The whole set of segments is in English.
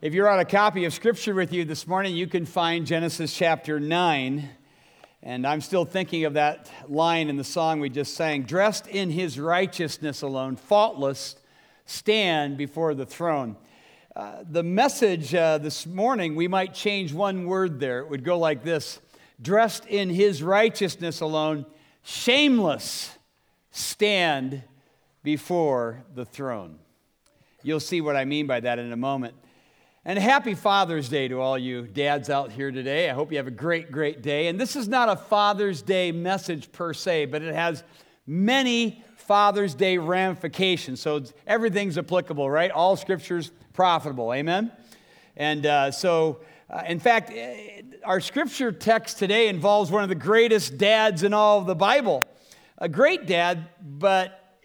If you're on a copy of Scripture with you this morning, you can find Genesis chapter 9. And I'm still thinking of that line in the song we just sang dressed in his righteousness alone, faultless, stand before the throne. Uh, the message uh, this morning, we might change one word there. It would go like this dressed in his righteousness alone, shameless, stand before the throne. You'll see what I mean by that in a moment. And happy Father's Day to all you dads out here today. I hope you have a great, great day. And this is not a Father's Day message per se, but it has many Father's Day ramifications. So everything's applicable, right? All scripture's profitable. Amen? And uh, so, uh, in fact, eh, our scripture text today involves one of the greatest dads in all of the Bible. A great dad, but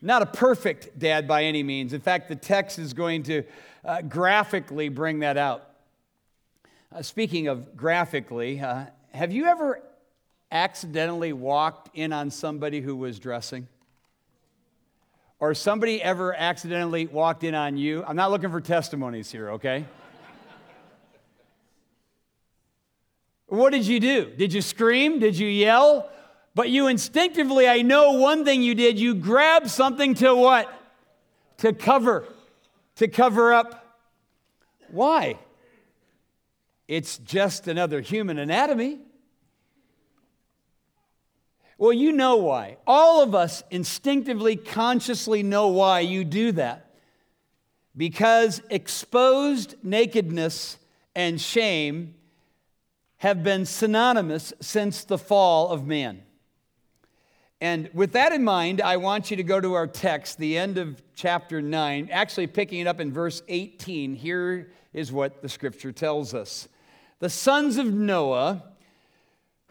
not a perfect dad by any means. In fact, the text is going to uh, graphically bring that out. Uh, speaking of graphically, uh, have you ever accidentally walked in on somebody who was dressing? Or somebody ever accidentally walked in on you? I'm not looking for testimonies here, okay? what did you do? Did you scream? Did you yell? But you instinctively, I know one thing you did, you grabbed something to what? To cover to cover up. Why? It's just another human anatomy. Well, you know why. All of us instinctively, consciously know why you do that. Because exposed nakedness and shame have been synonymous since the fall of man. And with that in mind, I want you to go to our text, the end of chapter 9, actually picking it up in verse 18. Here is what the scripture tells us The sons of Noah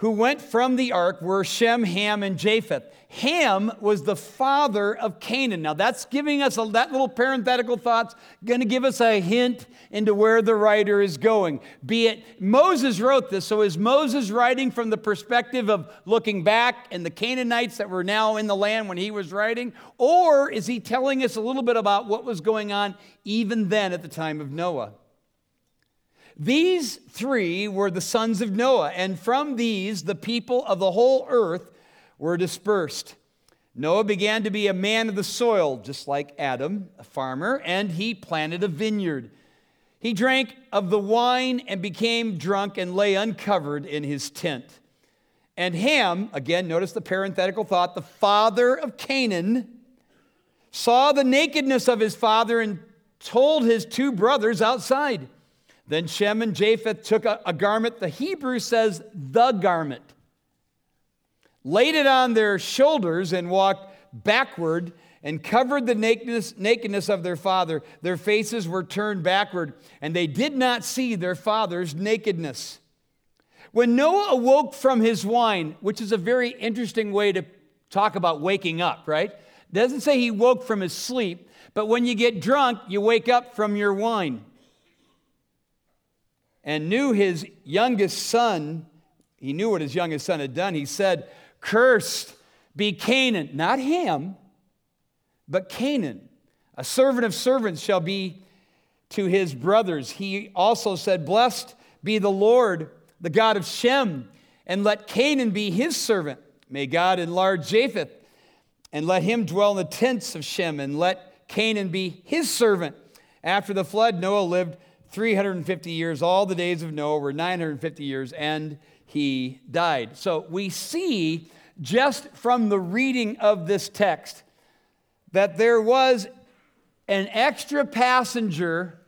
who went from the ark were Shem, Ham, and Japheth. Ham was the father of Canaan. Now, that's giving us a, that little parenthetical thought's going to give us a hint into where the writer is going. Be it Moses wrote this, so is Moses writing from the perspective of looking back and the Canaanites that were now in the land when he was writing? Or is he telling us a little bit about what was going on even then at the time of Noah? These three were the sons of Noah, and from these the people of the whole earth were dispersed. Noah began to be a man of the soil, just like Adam, a farmer, and he planted a vineyard. He drank of the wine and became drunk and lay uncovered in his tent. And Ham, again, notice the parenthetical thought, the father of Canaan, saw the nakedness of his father and told his two brothers outside. Then Shem and Japheth took a, a garment, the Hebrew says the garment, laid it on their shoulders, and walked backward and covered the nakedness, nakedness of their father. Their faces were turned backward, and they did not see their father's nakedness. When Noah awoke from his wine, which is a very interesting way to talk about waking up, right? Doesn't say he woke from his sleep, but when you get drunk, you wake up from your wine and knew his youngest son, he knew what his youngest son had done. He said, Cursed be Canaan, not Ham, but Canaan. A servant of servants shall be to his brothers. He also said, Blessed be the Lord, the God of Shem, and let Canaan be his servant. May God enlarge Japheth, and let him dwell in the tents of Shem, and let Canaan be his servant. After the flood, Noah lived 350 years. All the days of Noah were 950 years, and he died. So we see just from the reading of this text that there was an extra passenger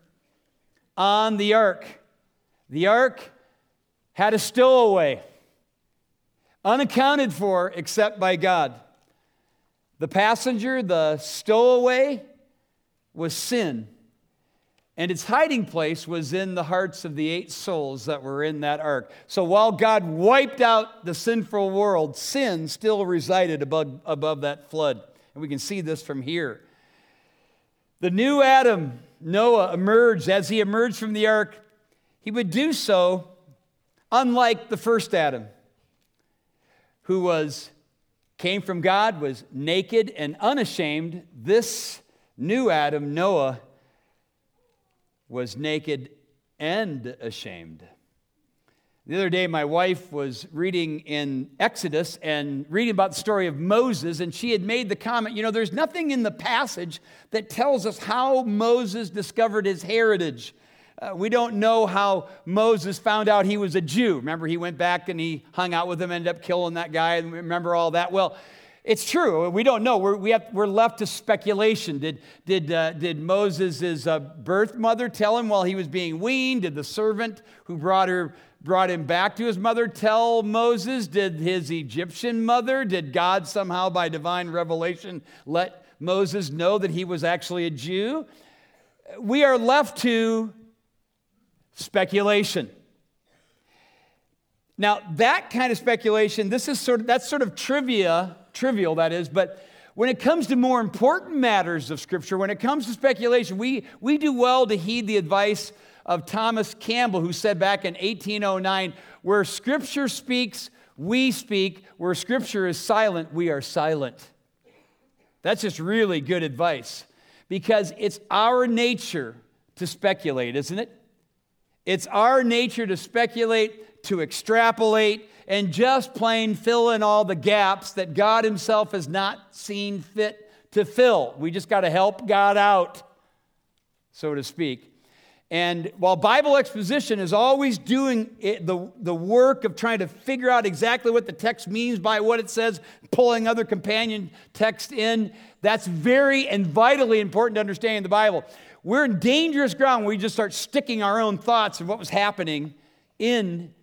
on the ark. The ark had a stowaway, unaccounted for except by God. The passenger, the stowaway, was sin. And its hiding place was in the hearts of the eight souls that were in that ark. So while God wiped out the sinful world, sin still resided above, above that flood. And we can see this from here. The new Adam, Noah, emerged. As he emerged from the ark, he would do so unlike the first Adam, who was came from God, was naked and unashamed. This new Adam, Noah, was naked and ashamed. The other day, my wife was reading in Exodus and reading about the story of Moses, and she had made the comment you know, there's nothing in the passage that tells us how Moses discovered his heritage. Uh, we don't know how Moses found out he was a Jew. Remember, he went back and he hung out with him, ended up killing that guy, and remember all that? Well, it's true. We don't know. We're, we have, we're left to speculation. Did, did, uh, did Moses' uh, birth mother tell him while he was being weaned? Did the servant who brought her brought him back to his mother tell Moses? Did his Egyptian mother, did God somehow by divine revelation let Moses know that he was actually a Jew? We are left to speculation. Now, that kind of speculation, this is sort of that's sort of trivia, trivial that is, but when it comes to more important matters of Scripture, when it comes to speculation, we, we do well to heed the advice of Thomas Campbell, who said back in 1809 where Scripture speaks, we speak. Where Scripture is silent, we are silent. That's just really good advice because it's our nature to speculate, isn't it? It's our nature to speculate, to extrapolate, and just plain fill in all the gaps that God Himself has not seen fit to fill. We just got to help God out, so to speak. And while Bible exposition is always doing it, the, the work of trying to figure out exactly what the text means by what it says, pulling other companion text in, that's very and vitally important to understanding the Bible. We're in dangerous ground when we just start sticking our own thoughts of what was happening in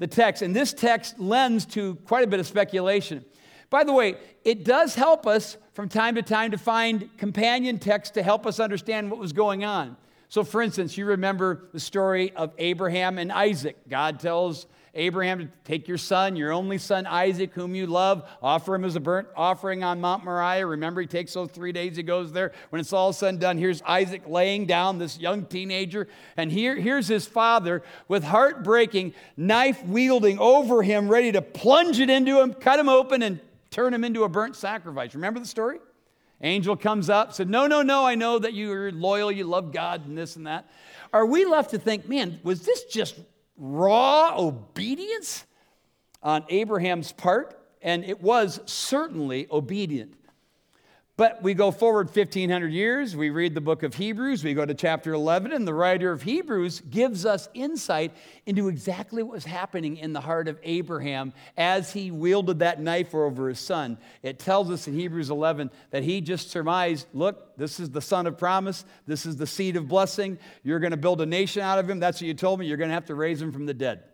the text. And this text lends to quite a bit of speculation. By the way, it does help us from time to time to find companion text to help us understand what was going on. So, for instance, you remember the story of Abraham and Isaac. God tells Abraham to take your son, your only son Isaac, whom you love, offer him as a burnt offering on Mount Moriah. Remember, he takes those three days, he goes there. When it's all said and done, here's Isaac laying down, this young teenager. And here, here's his father with heartbreaking, knife wielding over him, ready to plunge it into him, cut him open, and turn him into a burnt sacrifice. Remember the story? Angel comes up, said, No, no, no, I know that you're loyal, you love God, and this and that. Are we left to think, man, was this just raw obedience on Abraham's part? And it was certainly obedient. But we go forward 1,500 years, we read the book of Hebrews, we go to chapter 11, and the writer of Hebrews gives us insight into exactly what was happening in the heart of Abraham as he wielded that knife over his son. It tells us in Hebrews 11 that he just surmised look, this is the son of promise, this is the seed of blessing, you're going to build a nation out of him. That's what you told me, you're going to have to raise him from the dead.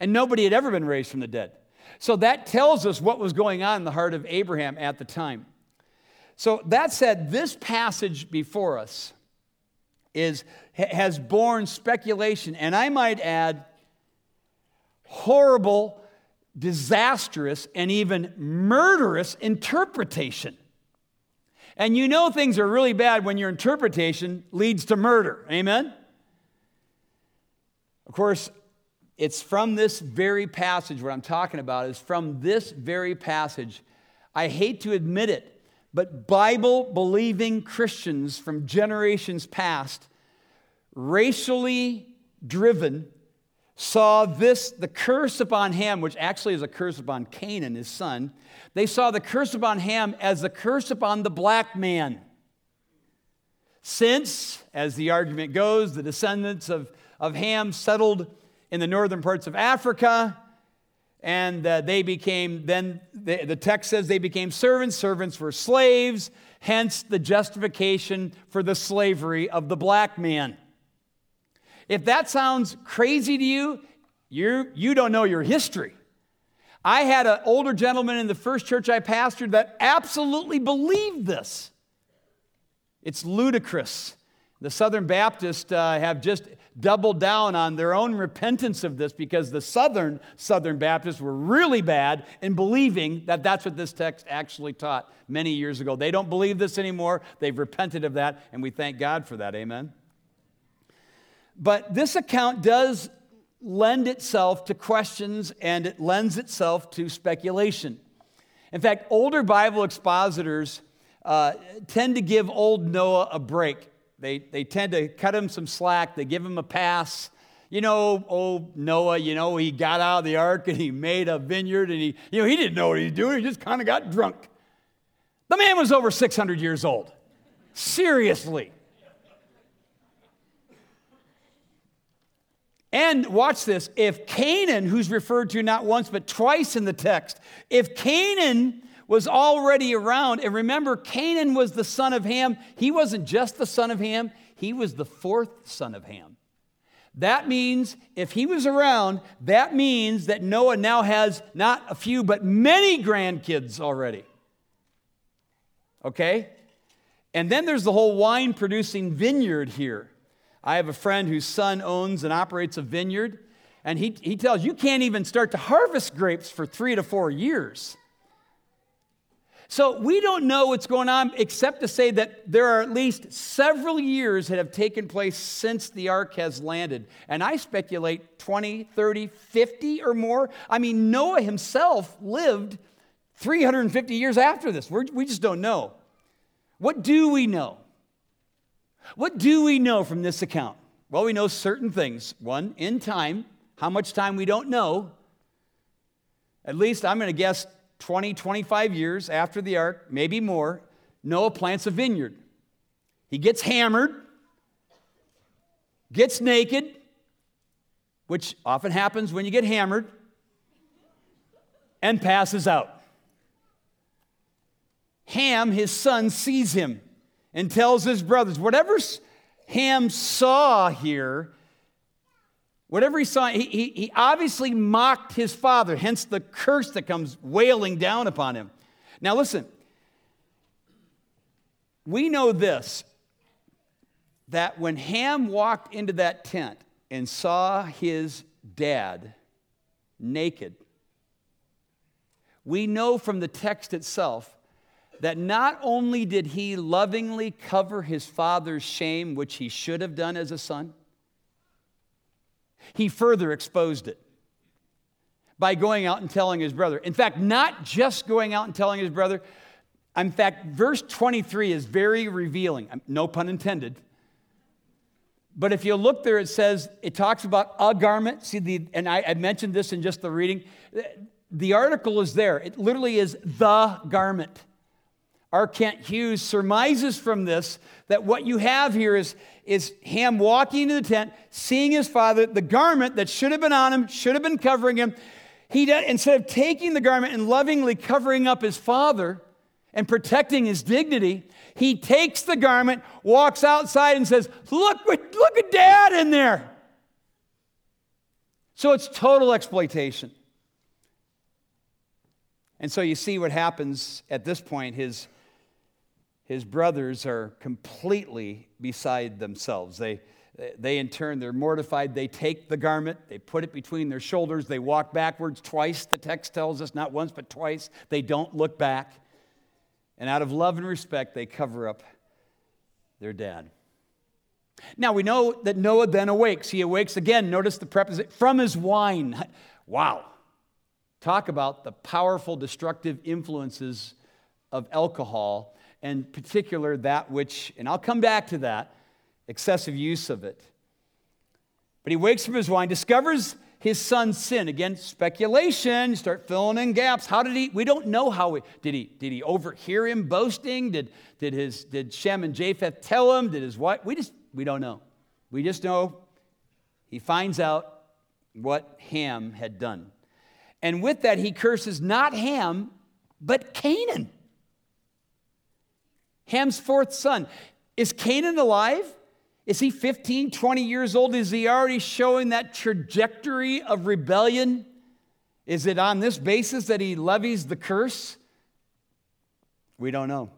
And nobody had ever been raised from the dead. So that tells us what was going on in the heart of Abraham at the time. So that said, this passage before us is, has borne speculation, and I might add, horrible, disastrous, and even murderous interpretation. And you know things are really bad when your interpretation leads to murder. Amen? Of course, it's from this very passage, what I'm talking about is from this very passage. I hate to admit it, but Bible believing Christians from generations past, racially driven, saw this, the curse upon Ham, which actually is a curse upon Canaan, his son. They saw the curse upon Ham as the curse upon the black man. Since, as the argument goes, the descendants of, of Ham settled in the northern parts of Africa. And uh, they became, then the, the text says they became servants. Servants were slaves, hence the justification for the slavery of the black man. If that sounds crazy to you, you you don't know your history. I had an older gentleman in the first church I pastored that absolutely believed this. It's ludicrous. The Southern Baptists uh, have just doubled down on their own repentance of this because the Southern Southern Baptists were really bad in believing that that's what this text actually taught many years ago. They don't believe this anymore. They've repented of that, and we thank God for that. Amen. But this account does lend itself to questions and it lends itself to speculation. In fact, older Bible expositors uh, tend to give old Noah a break They, they tend to cut him some slack, they give him a pass. You know, oh, Noah, you know, he got out of the ark and he made a vineyard and he, you know, he didn't know what he was doing. He just kind of got drunk. The man was over 600 years old. Seriously. And watch this if Canaan, who's referred to not once but twice in the text, if Canaan was already around, and remember, Canaan was the son of Ham, he wasn't just the son of Ham, he was the fourth son of Ham. That means if he was around, that means that Noah now has not a few, but many grandkids already. Okay? And then there's the whole wine producing vineyard here. I have a friend whose son owns and operates a vineyard, and he, he tells you can't even start to harvest grapes for three to four years. So we don't know what's going on except to say that there are at least several years that have taken place since the ark has landed. And I speculate 20, 30, 50 or more. I mean, Noah himself lived 350 years after this. We're, we just don't know. What do we know? What do we know from this account? Well, we know certain things. One, in time. How much time we don't know. At least I'm going to guess 20, 25 years after the ark, maybe more. Noah plants a vineyard. He gets hammered, gets naked, which often happens when you get hammered, and passes out. Ham, his son, sees him and tells his brothers, whatever Ham saw here, whatever he saw, he, he, he obviously mocked his father, hence the curse that comes wailing down upon him. Now, listen, we know this that when Ham walked into that tent and saw his dad naked, we know from the text itself that not only did he lovingly cover his father's shame, which he should have done as a son, he further exposed it by going out and telling his brother. In fact, not just going out and telling his brother. In fact, verse 23 is very revealing, um, no pun intended. But if you look there, it says, it talks about a garment. See, the, and I, I mentioned this in just the reading. The article is there. It literally is the garment. R. Kent Hughes surmises from this that what you have here is, is Ham walking into the tent, seeing his father, the garment that should have been on him, should have been covering him. He did, instead of taking the garment and lovingly covering up his father and protecting his dignity, he takes the garment, walks outside, and says, Look, look at dad in there. So it's total exploitation. And so you see what happens at this point. His his brothers are completely beside themselves. They, they, in turn, they're mortified. They take the garment, they put it between their shoulders, they walk backwards twice, the text tells us, not once, but twice. They don't look back. And out of love and respect, they cover up their dad. Now we know that Noah then awakes. He awakes again. Notice the preposition from his wine. Wow. Talk about the powerful destructive influences of alcohol and particular that which, and I'll come back to that, excessive use of it. But he wakes from his wine, discovers his son's sin. Again, speculation, start filling in gaps. How did he? We don't know how he did he did he overhear him boasting? Did did his did Shem and Japheth tell him? Did his wife? We just we don't know. We just know he finds out what Ham had done. And with that, he curses not Ham, but Canaan. Ham's fourth son. Is Canaan alive? Is he 15, 20 years old? Is he already showing that trajectory of rebellion? Is it on this basis that he levies the curse? We don't know.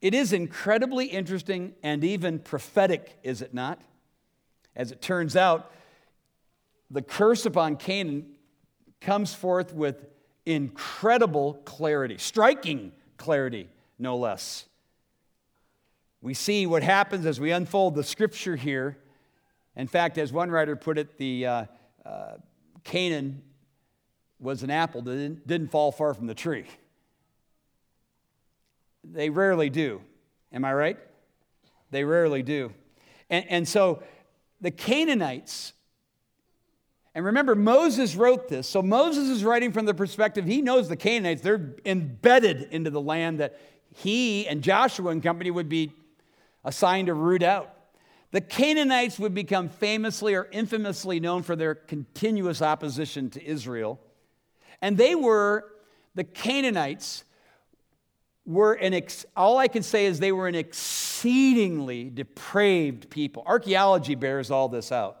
It is incredibly interesting and even prophetic, is it not? As it turns out, the curse upon Canaan comes forth with incredible clarity, striking clarity no less. We see what happens as we unfold the scripture here. In fact, as one writer put it, the uh, uh, Canaan was an apple that didn't, didn't fall far from the tree. They rarely do. Am I right? They rarely do. And, and so the Canaanites, and remember, Moses wrote this. So Moses is writing from the perspective, he knows the Canaanites, they're embedded into the land that he and Joshua and company would be assigned to root out. The Canaanites would become famously or infamously known for their continuous opposition to Israel. And they were, the Canaanites were an, ex, all I can say is they were an exceedingly depraved people. Archaeology bears all this out.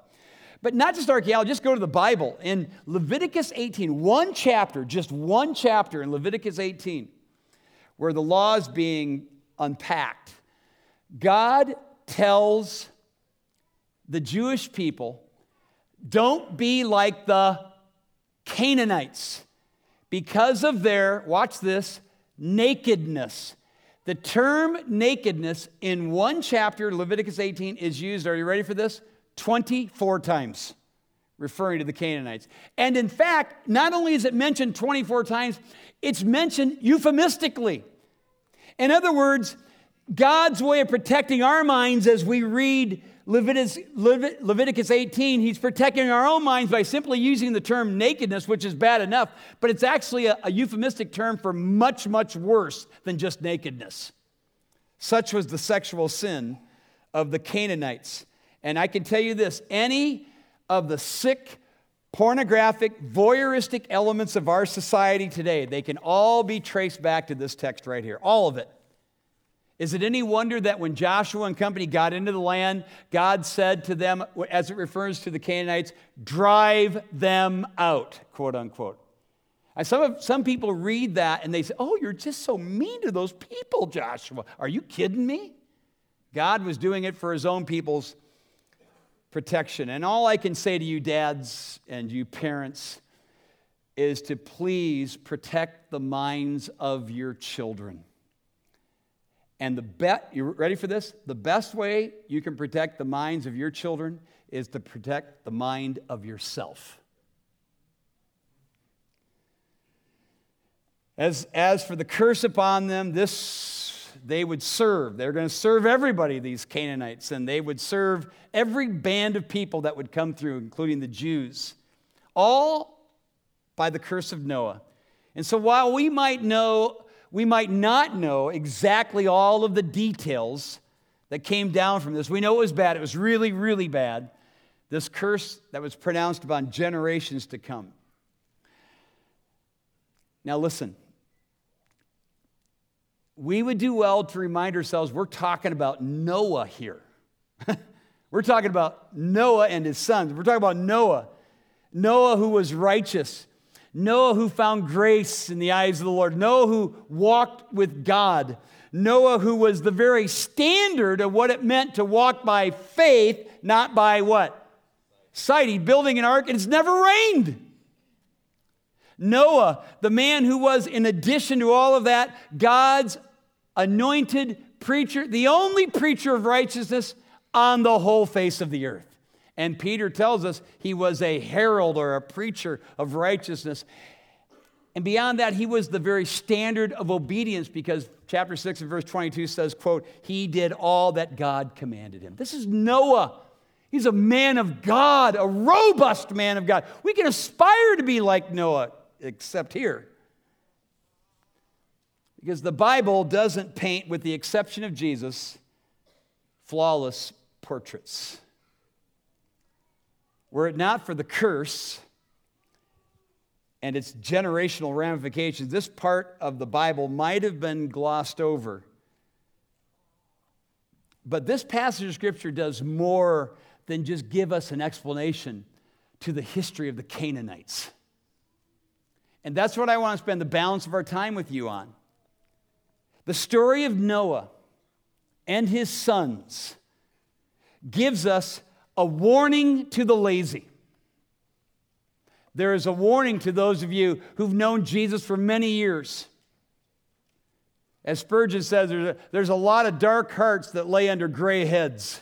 But not just archaeology, just go to the Bible. In Leviticus 18, one chapter, just one chapter in Leviticus 18, where the law is being unpacked, God tells the Jewish people don't be like the Canaanites because of their, watch this, nakedness. The term nakedness in one chapter, Leviticus 18, is used, are you ready for this? 24 times, referring to the Canaanites. And in fact, not only is it mentioned 24 times, it's mentioned euphemistically. In other words, God's way of protecting our minds as we read Leviticus, Leviticus 18, he's protecting our own minds by simply using the term nakedness, which is bad enough, but it's actually a, a euphemistic term for much, much worse than just nakedness. Such was the sexual sin of the Canaanites. And I can tell you this any of the sick, pornographic, voyeuristic elements of our society today, they can all be traced back to this text right here. All of it. Is it any wonder that when Joshua and company got into the land, God said to them, as it refers to the Canaanites, drive them out, quote unquote. And some, some people read that and they say, oh, you're just so mean to those people, Joshua. Are you kidding me? God was doing it for his own people's protection. And all I can say to you, dads and you parents, is to please protect the minds of your children. And the bet, you ready for this? The best way you can protect the minds of your children is to protect the mind of yourself. As, as for the curse upon them, this they would serve. They're going to serve everybody, these Canaanites, and they would serve every band of people that would come through, including the Jews, all by the curse of Noah. And so while we might know we might not know exactly all of the details that came down from this. We know it was bad. It was really, really bad. This curse that was pronounced upon generations to come. Now, listen. We would do well to remind ourselves we're talking about Noah here. we're talking about Noah and his sons. We're talking about Noah. Noah, who was righteous, Noah, who found grace in the eyes of the Lord. Noah, who walked with God. Noah, who was the very standard of what it meant to walk by faith, not by what? Sight. He's building an ark and it's never rained. Noah, the man who was, in addition to all of that, God's anointed preacher, the only preacher of righteousness on the whole face of the earth. And Peter tells us he was a herald or a preacher of righteousness. And beyond that, he was the very standard of obedience because chapter 6 and verse 22 says, quote, he did all that God commanded him. This is Noah. He's a man of God, a robust man of God. We can aspire to be like Noah, except here. Because the Bible doesn't paint, with the exception of Jesus, flawless portraits. Were it not for the curse and its generational ramifications, this part of the Bible might have been glossed over. But this passage of Scripture does more than just give us an explanation to the history of the Canaanites. And that's what I want to spend the balance of our time with you on. The story of Noah and his sons gives us a warning to the lazy. There is a warning to those of you who've known Jesus for many years. As Spurgeon says, there's a, lot of dark hearts that lay under gray heads.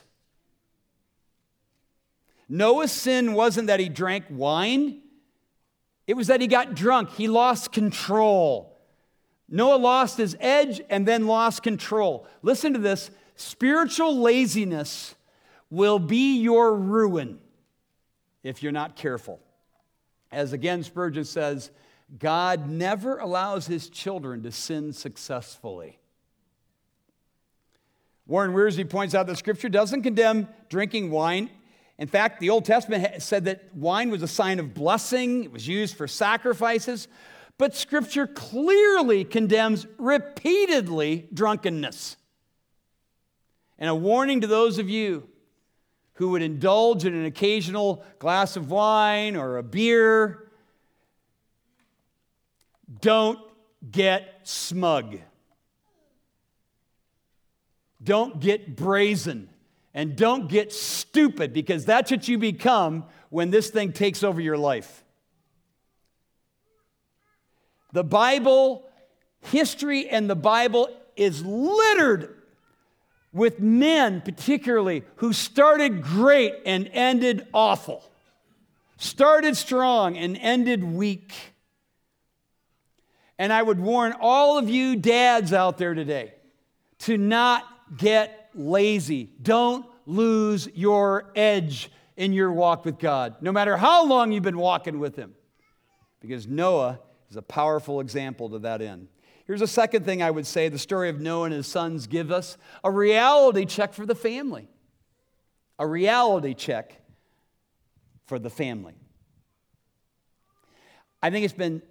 Noah's sin wasn't that he drank wine, it was that he got drunk. He lost control. Noah lost his edge and then lost control. Listen to this spiritual laziness will be your ruin if you're not careful. As again, Spurgeon says, God never allows his children to sin successfully. Warren Wiersbe points out that Scripture doesn't condemn drinking wine. In fact, the Old Testament said that wine was a sign of blessing, it was used for sacrifices. But Scripture clearly condemns repeatedly drunkenness. And a warning to those of you who would indulge in an occasional glass of wine or a beer don't get smug. Don't get brazen. And don't get stupid because that's what you become when this thing takes over your life. The Bible, history, and the Bible is littered with men, particularly, who started great and ended awful, started strong and ended weak. And I would warn all of you dads out there today to not get lazy. Don't lose your edge in your walk with God, no matter how long you've been walking with Him. Because Noah is a powerful example to that end. Here's a second thing I would say the story of Noah and his sons give us a reality check for the family. A reality check for the family. I think it's been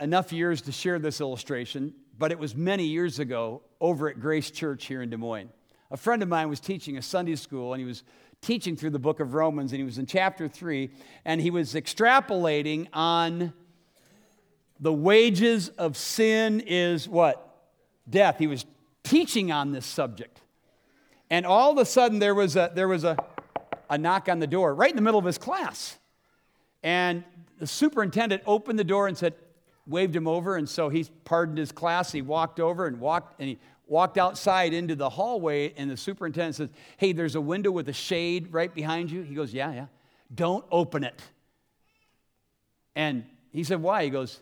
enough years to share this illustration, but it was many years ago over at Grace Church here in Des Moines. A friend of mine was teaching a Sunday school, and he was teaching through the book of Romans, and he was in chapter 3, and he was extrapolating on the wages of sin is what? Death. He was teaching on this subject. And all of a sudden, there was a, there was a, a knock on the door right in the middle of his class. And the superintendent opened the door and said, waved him over. And so he pardoned his class. He walked over and walked, and he walked outside into the hallway. And the superintendent says, Hey, there's a window with a shade right behind you. He goes, Yeah, yeah. Don't open it. And he said, Why? He goes,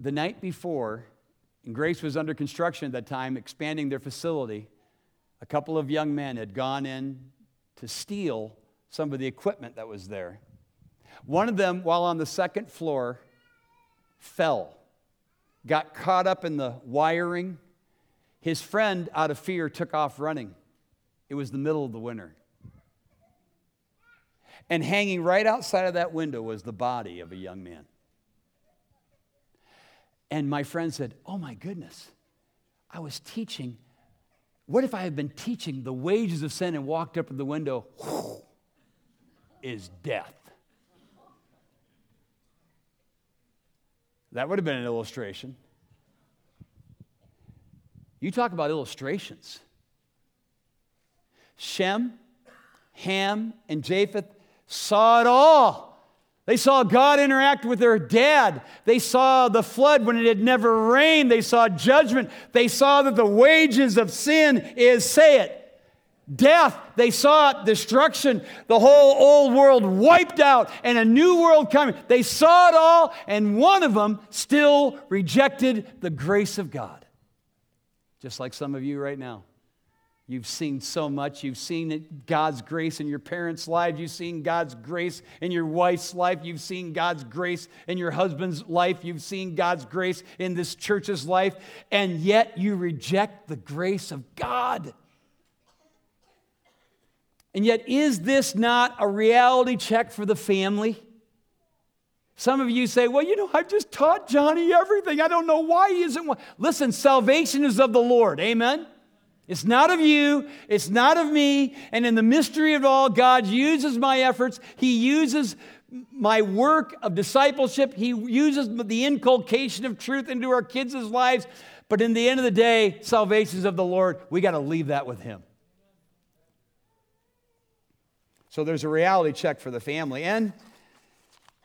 the night before, and Grace was under construction at that time, expanding their facility, a couple of young men had gone in to steal some of the equipment that was there. One of them, while on the second floor, fell, got caught up in the wiring. His friend, out of fear, took off running. It was the middle of the winter. And hanging right outside of that window was the body of a young man. And my friend said, Oh my goodness, I was teaching. What if I had been teaching the wages of sin and walked up to the window? Is death. That would have been an illustration. You talk about illustrations. Shem, Ham, and Japheth saw it all. They saw God interact with their dad. They saw the flood when it had never rained. They saw judgment. They saw that the wages of sin is, say it, death. They saw it, destruction, the whole old world wiped out, and a new world coming. They saw it all, and one of them still rejected the grace of God. Just like some of you right now. You've seen so much. You've seen God's grace in your parents' lives. You've seen God's grace in your wife's life. You've seen God's grace in your husband's life. You've seen God's grace in this church's life. And yet you reject the grace of God. And yet, is this not a reality check for the family? Some of you say, well, you know, I've just taught Johnny everything. I don't know why he isn't. Listen, salvation is of the Lord. Amen? It's not of you, it's not of me. And in the mystery of all, God uses my efforts. He uses my work of discipleship. He uses the inculcation of truth into our kids' lives. But in the end of the day, salvation is of the Lord. We got to leave that with Him. So there's a reality check for the family. And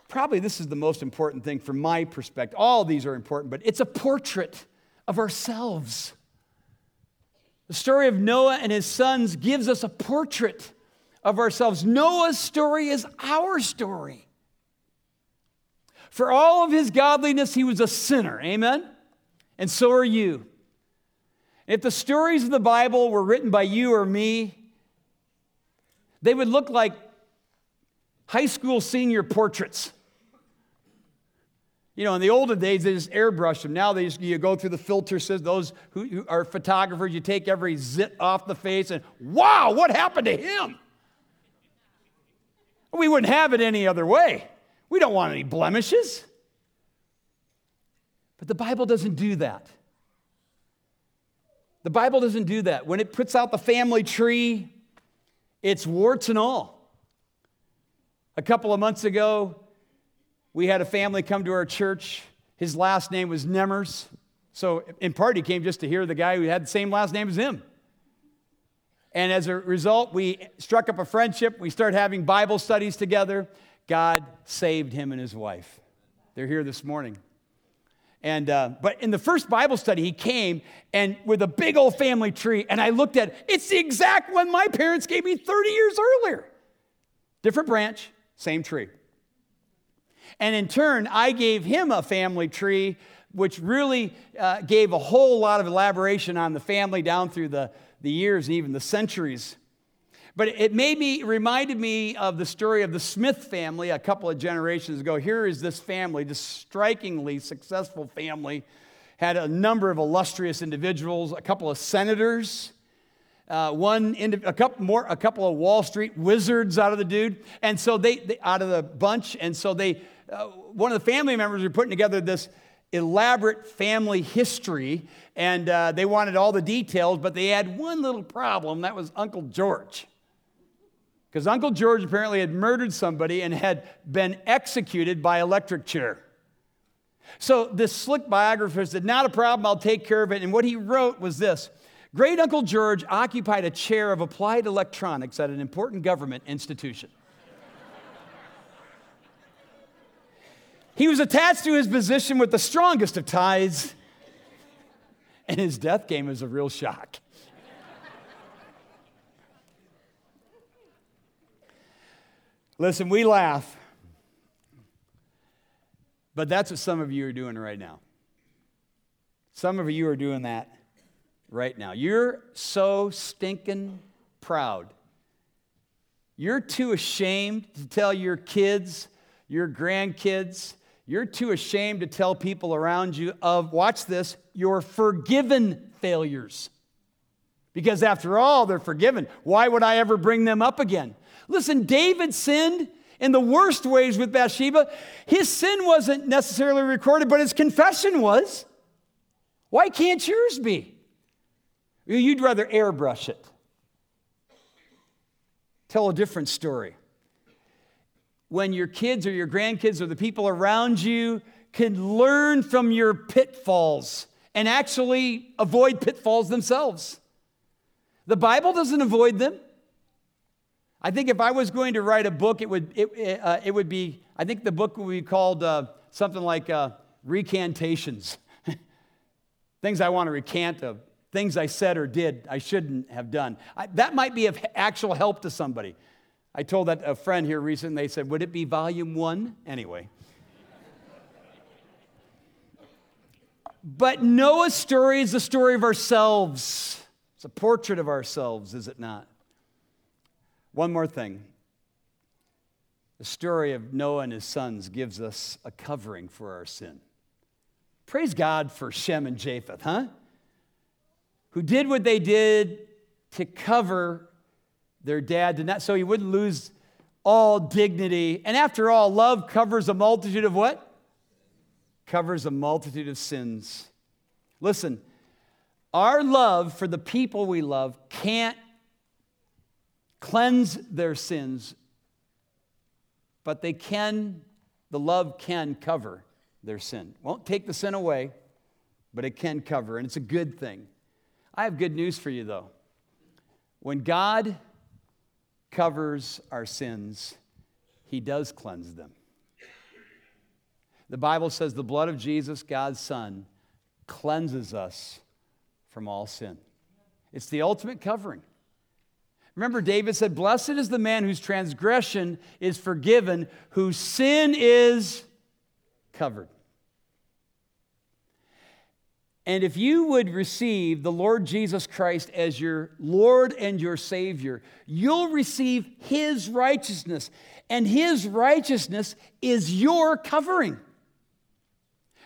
probably this is the most important thing from my perspective. All these are important, but it's a portrait of ourselves. The story of Noah and his sons gives us a portrait of ourselves. Noah's story is our story. For all of his godliness, he was a sinner. Amen? And so are you. If the stories of the Bible were written by you or me, they would look like high school senior portraits. You know, in the olden days, they just airbrushed them. Now they just, you go through the filter says those who are photographers, you take every zit off the face and wow, what happened to him? We wouldn't have it any other way. We don't want any blemishes. But the Bible doesn't do that. The Bible doesn't do that. When it puts out the family tree, it's warts and all. A couple of months ago, we had a family come to our church. His last name was Nemers. So, in part, he came just to hear the guy who had the same last name as him. And as a result, we struck up a friendship. We started having Bible studies together. God saved him and his wife. They're here this morning. And, uh, but in the first Bible study, he came and with a big old family tree, and I looked at it. It's the exact one my parents gave me 30 years earlier. Different branch, same tree. And in turn, I gave him a family tree, which really uh, gave a whole lot of elaboration on the family down through the, the years and even the centuries. But it made me, reminded me of the story of the Smith family a couple of generations ago. Here is this family, this strikingly successful family, had a number of illustrious individuals, a couple of senators, uh, one, a couple more, a couple of Wall Street wizards out of the dude, and so they, they out of the bunch, and so they, uh, one of the family members were putting together this elaborate family history, and uh, they wanted all the details, but they had one little problem. That was Uncle George. Because Uncle George apparently had murdered somebody and had been executed by electric chair. So this slick biographer said, Not a problem, I'll take care of it. And what he wrote was this Great Uncle George occupied a chair of applied electronics at an important government institution. he was attached to his position with the strongest of ties, and his death came as a real shock. Listen, we laugh, but that's what some of you are doing right now. Some of you are doing that right now. You're so stinking proud. You're too ashamed to tell your kids, your grandkids, you're too ashamed to tell people around you of, watch this, your forgiven failures. Because after all, they're forgiven. Why would I ever bring them up again? Listen, David sinned in the worst ways with Bathsheba. His sin wasn't necessarily recorded, but his confession was. Why can't yours be? You'd rather airbrush it. Tell a different story. When your kids or your grandkids or the people around you can learn from your pitfalls and actually avoid pitfalls themselves. The Bible doesn't avoid them. I think if I was going to write a book, it would, it, uh, it would be, I think the book would be called uh, something like uh, Recantations. Things I want to recant of, things I said or did I shouldn't have done. I, that might be of actual help to somebody. I told that a friend here recently, they said, Would it be volume one? Anyway. but Noah's story is the story of ourselves. It's a portrait of ourselves, is it not? One more thing. The story of Noah and his sons gives us a covering for our sin. Praise God for Shem and Japheth, huh? Who did what they did to cover their dad, to not, so he wouldn't lose all dignity. And after all, love covers a multitude of what? Covers a multitude of sins. Listen, our love for the people we love can't cleanse their sins, but they can, the love can cover their sin. Won't take the sin away, but it can cover, and it's a good thing. I have good news for you, though. When God covers our sins, He does cleanse them. The Bible says the blood of Jesus, God's Son, cleanses us from all sin. It's the ultimate covering. Remember, David said, Blessed is the man whose transgression is forgiven, whose sin is covered. And if you would receive the Lord Jesus Christ as your Lord and your Savior, you'll receive His righteousness. And His righteousness is your covering.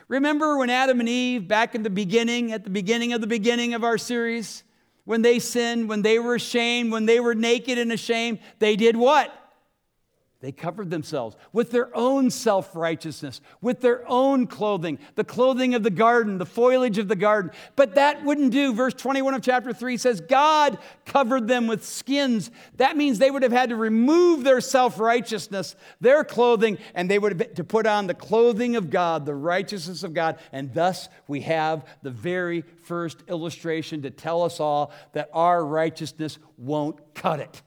Remember when Adam and Eve, back in the beginning, at the beginning of the beginning of our series, when they sinned, when they were ashamed, when they were naked and ashamed, they did what? They covered themselves with their own self righteousness, with their own clothing, the clothing of the garden, the foliage of the garden. But that wouldn't do. Verse 21 of chapter 3 says, God covered them with skins. That means they would have had to remove their self righteousness, their clothing, and they would have to put on the clothing of God, the righteousness of God. And thus we have the very first illustration to tell us all that our righteousness won't cut it.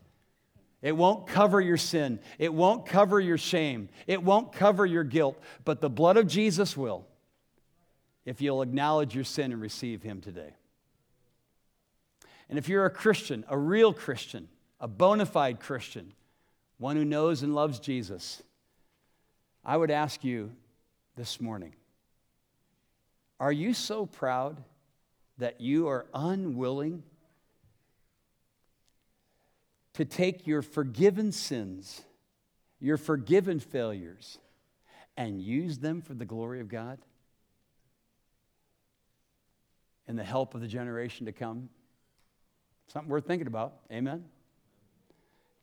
It won't cover your sin. It won't cover your shame. It won't cover your guilt. But the blood of Jesus will if you'll acknowledge your sin and receive Him today. And if you're a Christian, a real Christian, a bona fide Christian, one who knows and loves Jesus, I would ask you this morning are you so proud that you are unwilling to take your forgiven sins, your forgiven failures, and use them for the glory of God and the help of the generation to come. Something worth thinking about. Amen.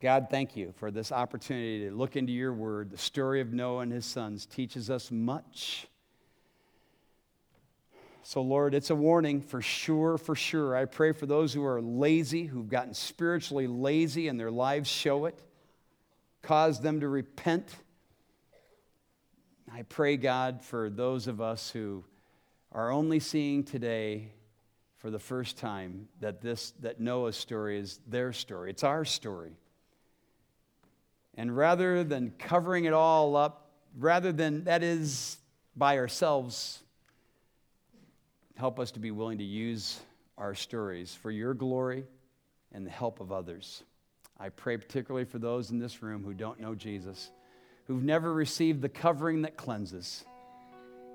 God, thank you for this opportunity to look into your word. The story of Noah and his sons teaches us much. So, Lord, it's a warning for sure, for sure. I pray for those who are lazy, who've gotten spiritually lazy and their lives show it. Cause them to repent. I pray, God, for those of us who are only seeing today for the first time that this that Noah's story is their story. It's our story. And rather than covering it all up, rather than that is by ourselves, Help us to be willing to use our stories for your glory and the help of others. I pray particularly for those in this room who don't know Jesus, who've never received the covering that cleanses,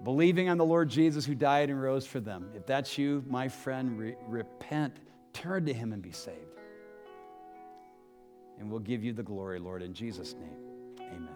believing on the Lord Jesus who died and rose for them. If that's you, my friend, re- repent, turn to him and be saved. And we'll give you the glory, Lord, in Jesus' name. Amen.